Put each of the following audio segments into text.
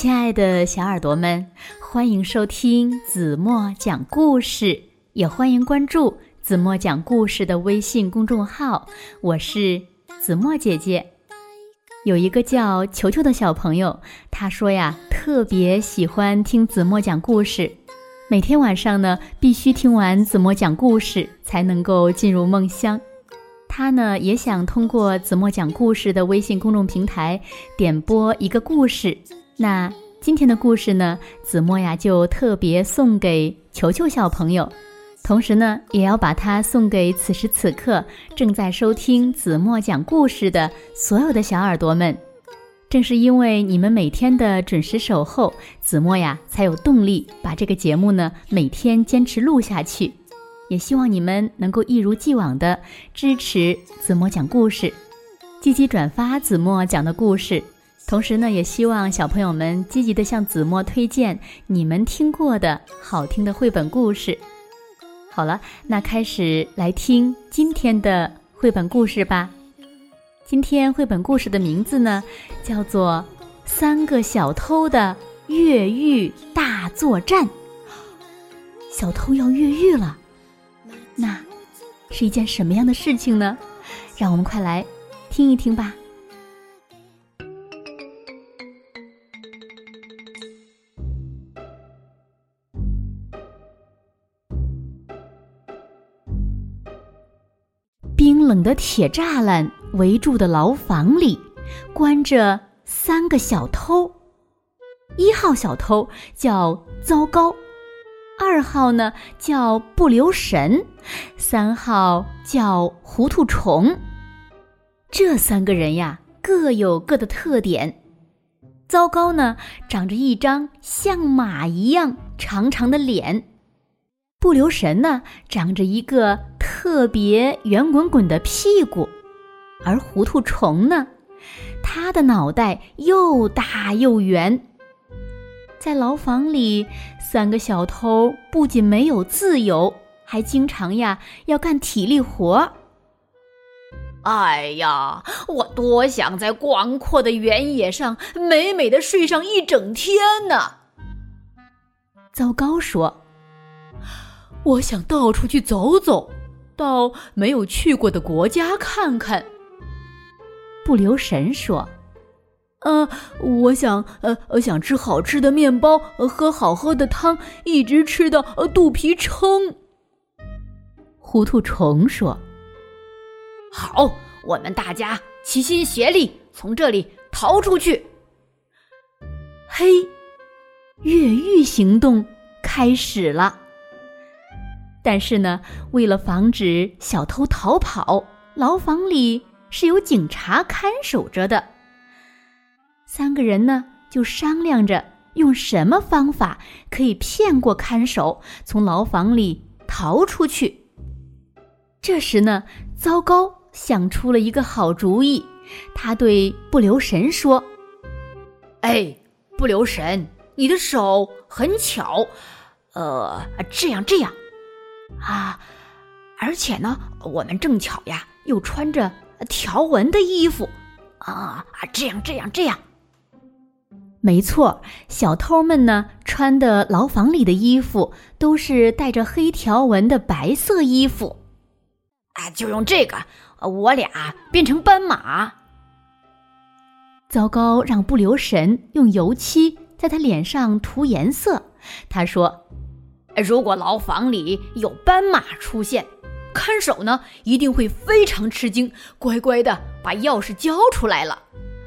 亲爱的小耳朵们，欢迎收听子墨讲故事，也欢迎关注子墨讲故事的微信公众号。我是子墨姐姐。有一个叫球球的小朋友，他说呀，特别喜欢听子墨讲故事，每天晚上呢，必须听完子墨讲故事才能够进入梦乡。他呢，也想通过子墨讲故事的微信公众平台点播一个故事。那今天的故事呢，子墨呀就特别送给球球小朋友，同时呢，也要把它送给此时此刻正在收听子墨讲故事的所有的小耳朵们。正是因为你们每天的准时守候，子墨呀才有动力把这个节目呢每天坚持录下去。也希望你们能够一如既往的支持子墨讲故事，积极转发子墨讲的故事。同时呢，也希望小朋友们积极的向子墨推荐你们听过的好听的绘本故事。好了，那开始来听今天的绘本故事吧。今天绘本故事的名字呢，叫做《三个小偷的越狱大作战》。小偷要越狱了，那是一件什么样的事情呢？让我们快来听一听吧。冷的铁栅栏围住的牢房里，关着三个小偷。一号小偷叫糟糕，二号呢叫不留神，三号叫糊涂虫。这三个人呀，各有各的特点。糟糕呢，长着一张像马一样长长的脸；不留神呢，长着一个。特别圆滚滚的屁股，而糊涂虫呢，它的脑袋又大又圆。在牢房里，三个小偷不仅没有自由，还经常呀要干体力活。哎呀，我多想在广阔的原野上美美的睡上一整天呢！糟糕，说，我想到处去走走。到没有去过的国家看看。不留神说：“呃，我想，呃，想吃好吃的面包，喝好喝的汤，一直吃到呃肚皮撑。”糊涂虫说：“好，我们大家齐心协力，从这里逃出去。”嘿，越狱行动开始了。但是呢，为了防止小偷逃跑，牢房里是有警察看守着的。三个人呢就商量着用什么方法可以骗过看守，从牢房里逃出去。这时呢，糟糕想出了一个好主意，他对不留神说：“哎，不留神，你的手很巧，呃，这样这样。”啊，而且呢，我们正巧呀，又穿着条纹的衣服，啊啊，这样这样这样，没错，小偷们呢穿的牢房里的衣服都是带着黑条纹的白色衣服，啊，就用这个，我俩变成斑马。糟糕，让不留神用油漆在他脸上涂颜色，他说。如果牢房里有斑马出现，看守呢一定会非常吃惊，乖乖的把钥匙交出来了。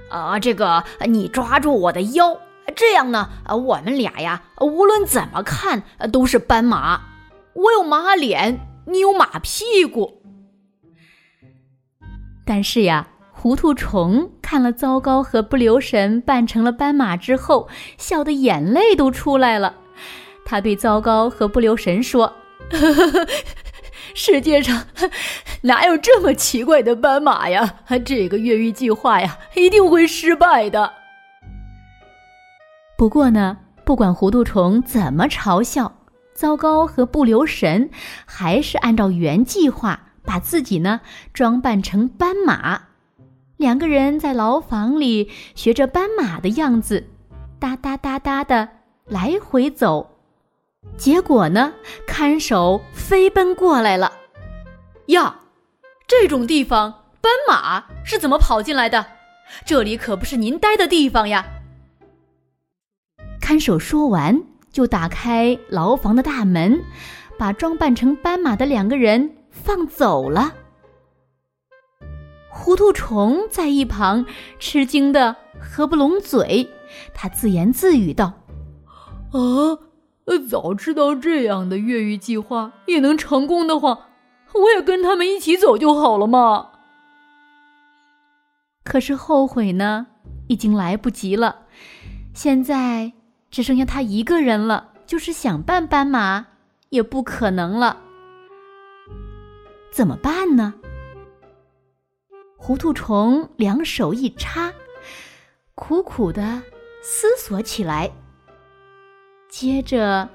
啊，这个你抓住我的腰，这样呢，我们俩呀，无论怎么看都是斑马。我有马脸，你有马屁股。但是呀，糊涂虫看了糟糕和不留神扮成了斑马之后，笑得眼泪都出来了。他对糟糕和不留神说：“ 世界上 哪有这么奇怪的斑马呀？这个越狱计划呀，一定会失败的。”不过呢，不管糊涂虫怎么嘲笑，糟糕和不留神还是按照原计划把自己呢装扮成斑马。两个人在牢房里学着斑马的样子。哒哒哒哒的来回走。结果呢，看守飞奔过来了。呀，这种地方斑马是怎么跑进来的？这里可不是您待的地方呀！看守说完，就打开牢房的大门，把装扮成斑马的两个人放走了。糊涂虫在一旁吃惊的合不拢嘴，他自言自语道：“呃，早知道这样的越狱计划也能成功的话，我也跟他们一起走就好了嘛。”可是后悔呢，已经来不及了。现在只剩下他一个人了，就是想扮斑马也不可能了。怎么办呢？糊涂虫两手一插，苦苦的思索起来。接着，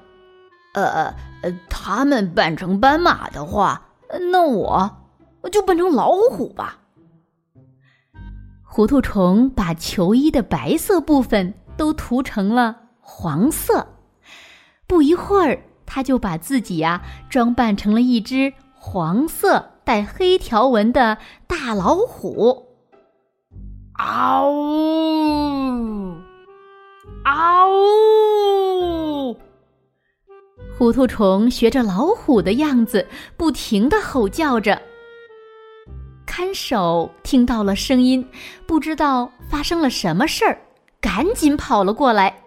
呃呃，他们扮成斑马的话，那我就扮成老虎吧。糊涂虫把球衣的白色部分都涂成了黄色，不一会儿，他就把自己呀装扮成了一只黄色。带黑条纹的大老虎，嗷呜，嗷呜！糊涂虫学着老虎的样子，不停的吼叫着。看守听到了声音，不知道发生了什么事儿，赶紧跑了过来。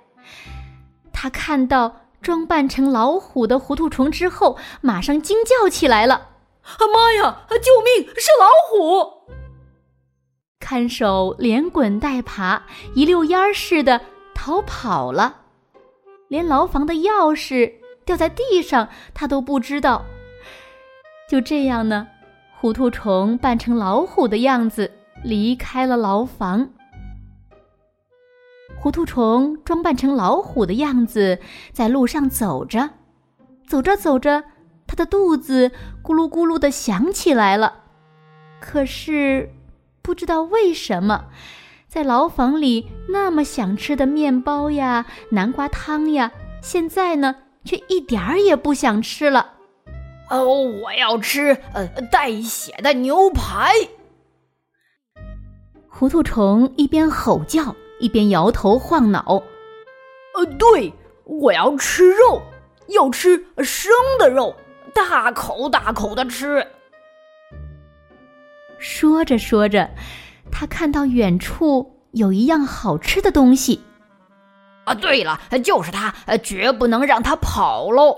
他看到装扮成老虎的糊涂虫之后，马上惊叫起来了。啊妈呀！救命！是老虎！看守连滚带爬，一溜烟儿似的逃跑了，连牢房的钥匙掉在地上他都不知道。就这样呢，糊涂虫扮成老虎的样子离开了牢房。糊涂虫装扮成老虎的样子，在路上走着，走着走着。他的肚子咕噜咕噜的响起来了，可是不知道为什么，在牢房里那么想吃的面包呀、南瓜汤呀，现在呢却一点儿也不想吃了。哦，我要吃呃带血的牛排。糊涂虫一边吼叫，一边摇头晃脑。呃，对，我要吃肉，要吃生的肉。大口大口的吃。说着说着，他看到远处有一样好吃的东西。啊，对了，就是它，绝不能让它跑喽！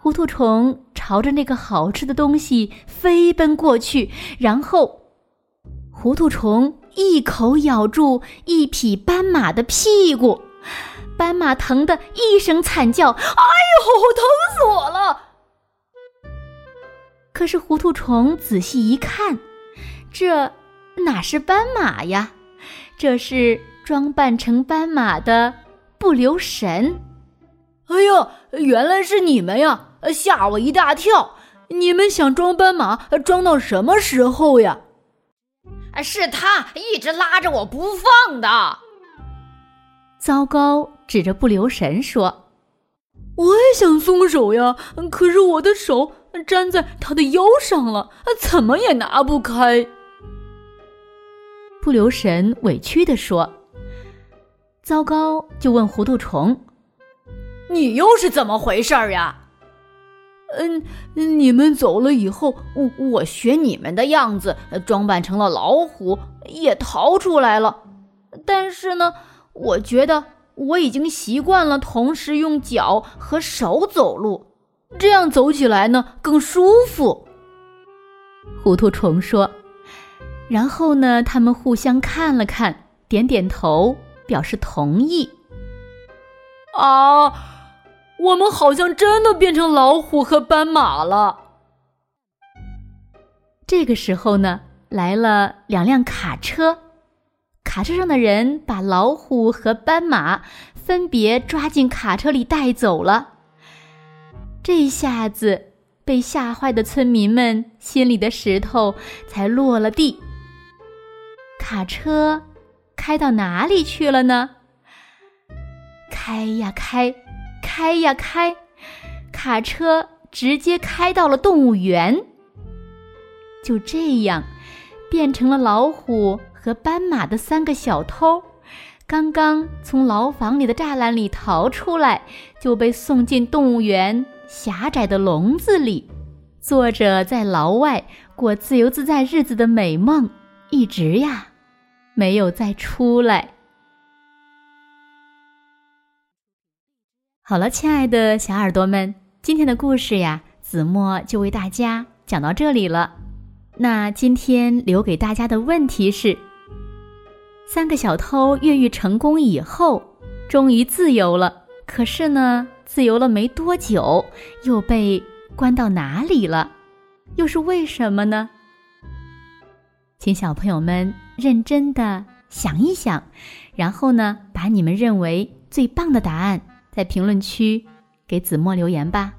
糊涂虫朝着那个好吃的东西飞奔过去，然后，糊涂虫一口咬住一匹斑马的屁股。斑马疼得一声惨叫：“哎呦，疼死我了！”可是糊涂虫仔细一看，这哪是斑马呀？这是装扮成斑马的不留神。哎呀，原来是你们呀！吓我一大跳！你们想装斑马，装到什么时候呀？是他一直拉着我不放的。糟糕！指着不留神说：“我也想松手呀，可是我的手粘在他的腰上了，怎么也拿不开。”不留神委屈的说：“糟糕！”就问糊涂虫：“你又是怎么回事呀？”“嗯，你们走了以后，我我学你们的样子，装扮成了老虎，也逃出来了。但是呢，我觉得……”我已经习惯了同时用脚和手走路，这样走起来呢更舒服。糊涂虫说。然后呢，他们互相看了看，点点头，表示同意。啊，我们好像真的变成老虎和斑马了。这个时候呢，来了两辆卡车。卡车上的人把老虎和斑马分别抓进卡车里带走了。这下子被吓坏的村民们心里的石头才落了地。卡车开到哪里去了呢？开呀开，开呀开，卡车直接开到了动物园。就这样，变成了老虎和斑马的三个小偷，刚刚从牢房里的栅栏里逃出来，就被送进动物园狭窄的笼子里，做着在牢外过自由自在日子的美梦，一直呀，没有再出来。好了，亲爱的小耳朵们，今天的故事呀，子墨就为大家讲到这里了。那今天留给大家的问题是：三个小偷越狱成功以后，终于自由了。可是呢，自由了没多久，又被关到哪里了？又是为什么呢？请小朋友们认真的想一想，然后呢，把你们认为最棒的答案。在评论区给子墨留言吧。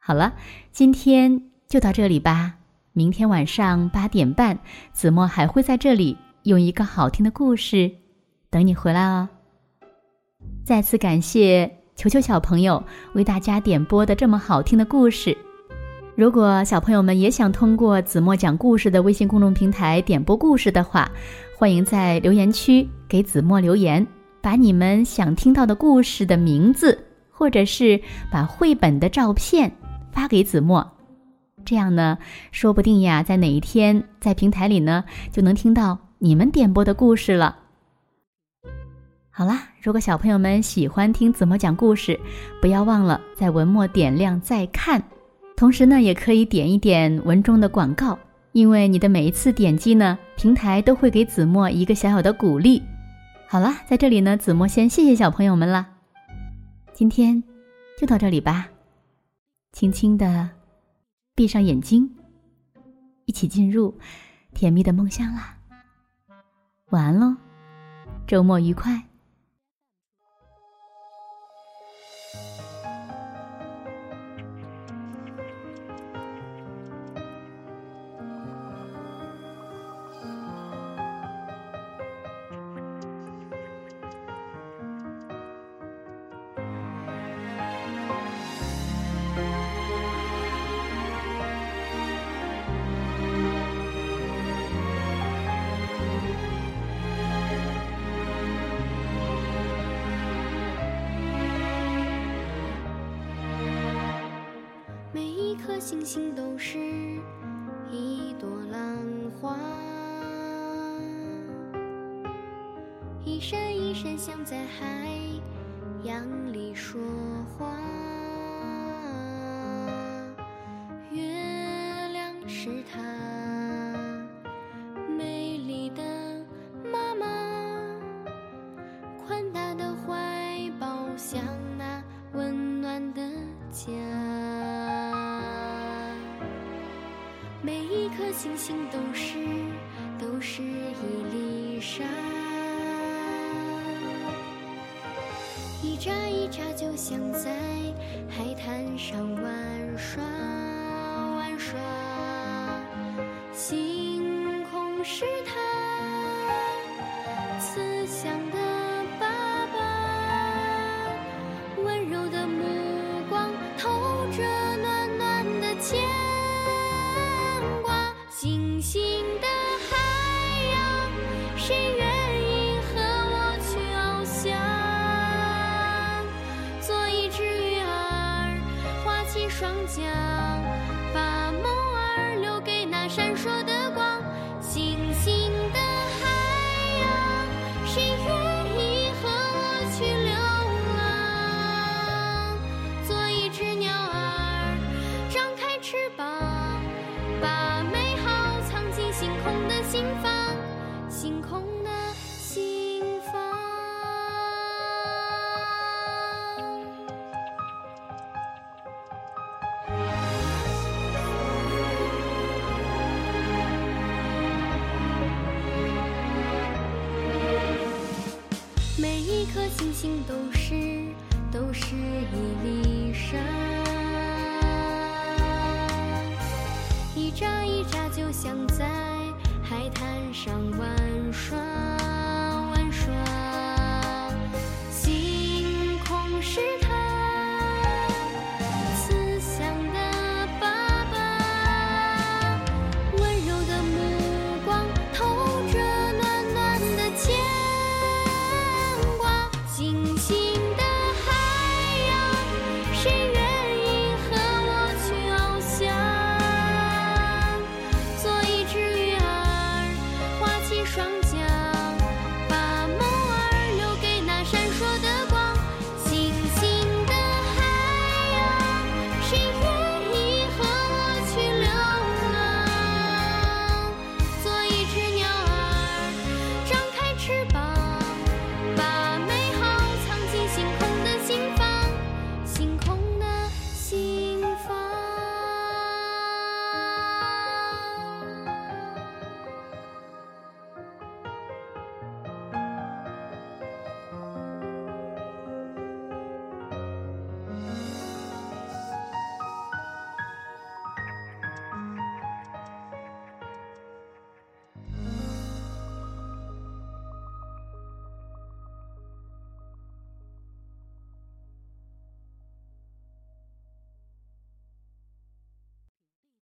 好了，今天就到这里吧。明天晚上八点半，子墨还会在这里用一个好听的故事等你回来哦。再次感谢球球小朋友为大家点播的这么好听的故事。如果小朋友们也想通过子墨讲故事的微信公众平台点播故事的话，欢迎在留言区给子墨留言。把你们想听到的故事的名字，或者是把绘本的照片发给子墨，这样呢，说不定呀，在哪一天在平台里呢，就能听到你们点播的故事了。好啦，如果小朋友们喜欢听子墨讲故事，不要忘了在文末点亮再看，同时呢，也可以点一点文中的广告，因为你的每一次点击呢，平台都会给子墨一个小小的鼓励。好了，在这里呢，子墨先谢谢小朋友们了。今天就到这里吧，轻轻的闭上眼睛，一起进入甜蜜的梦乡啦。晚安喽，周末愉快。颗星星都是一朵浪花，一闪一闪像在海洋里说话。月亮是她美丽的妈妈，宽大的怀抱像每一颗星星都是，都是一粒沙，一眨一眨，就像在海滩上玩耍玩耍。星空是它心都是，都是一粒沙，一眨一眨，就像在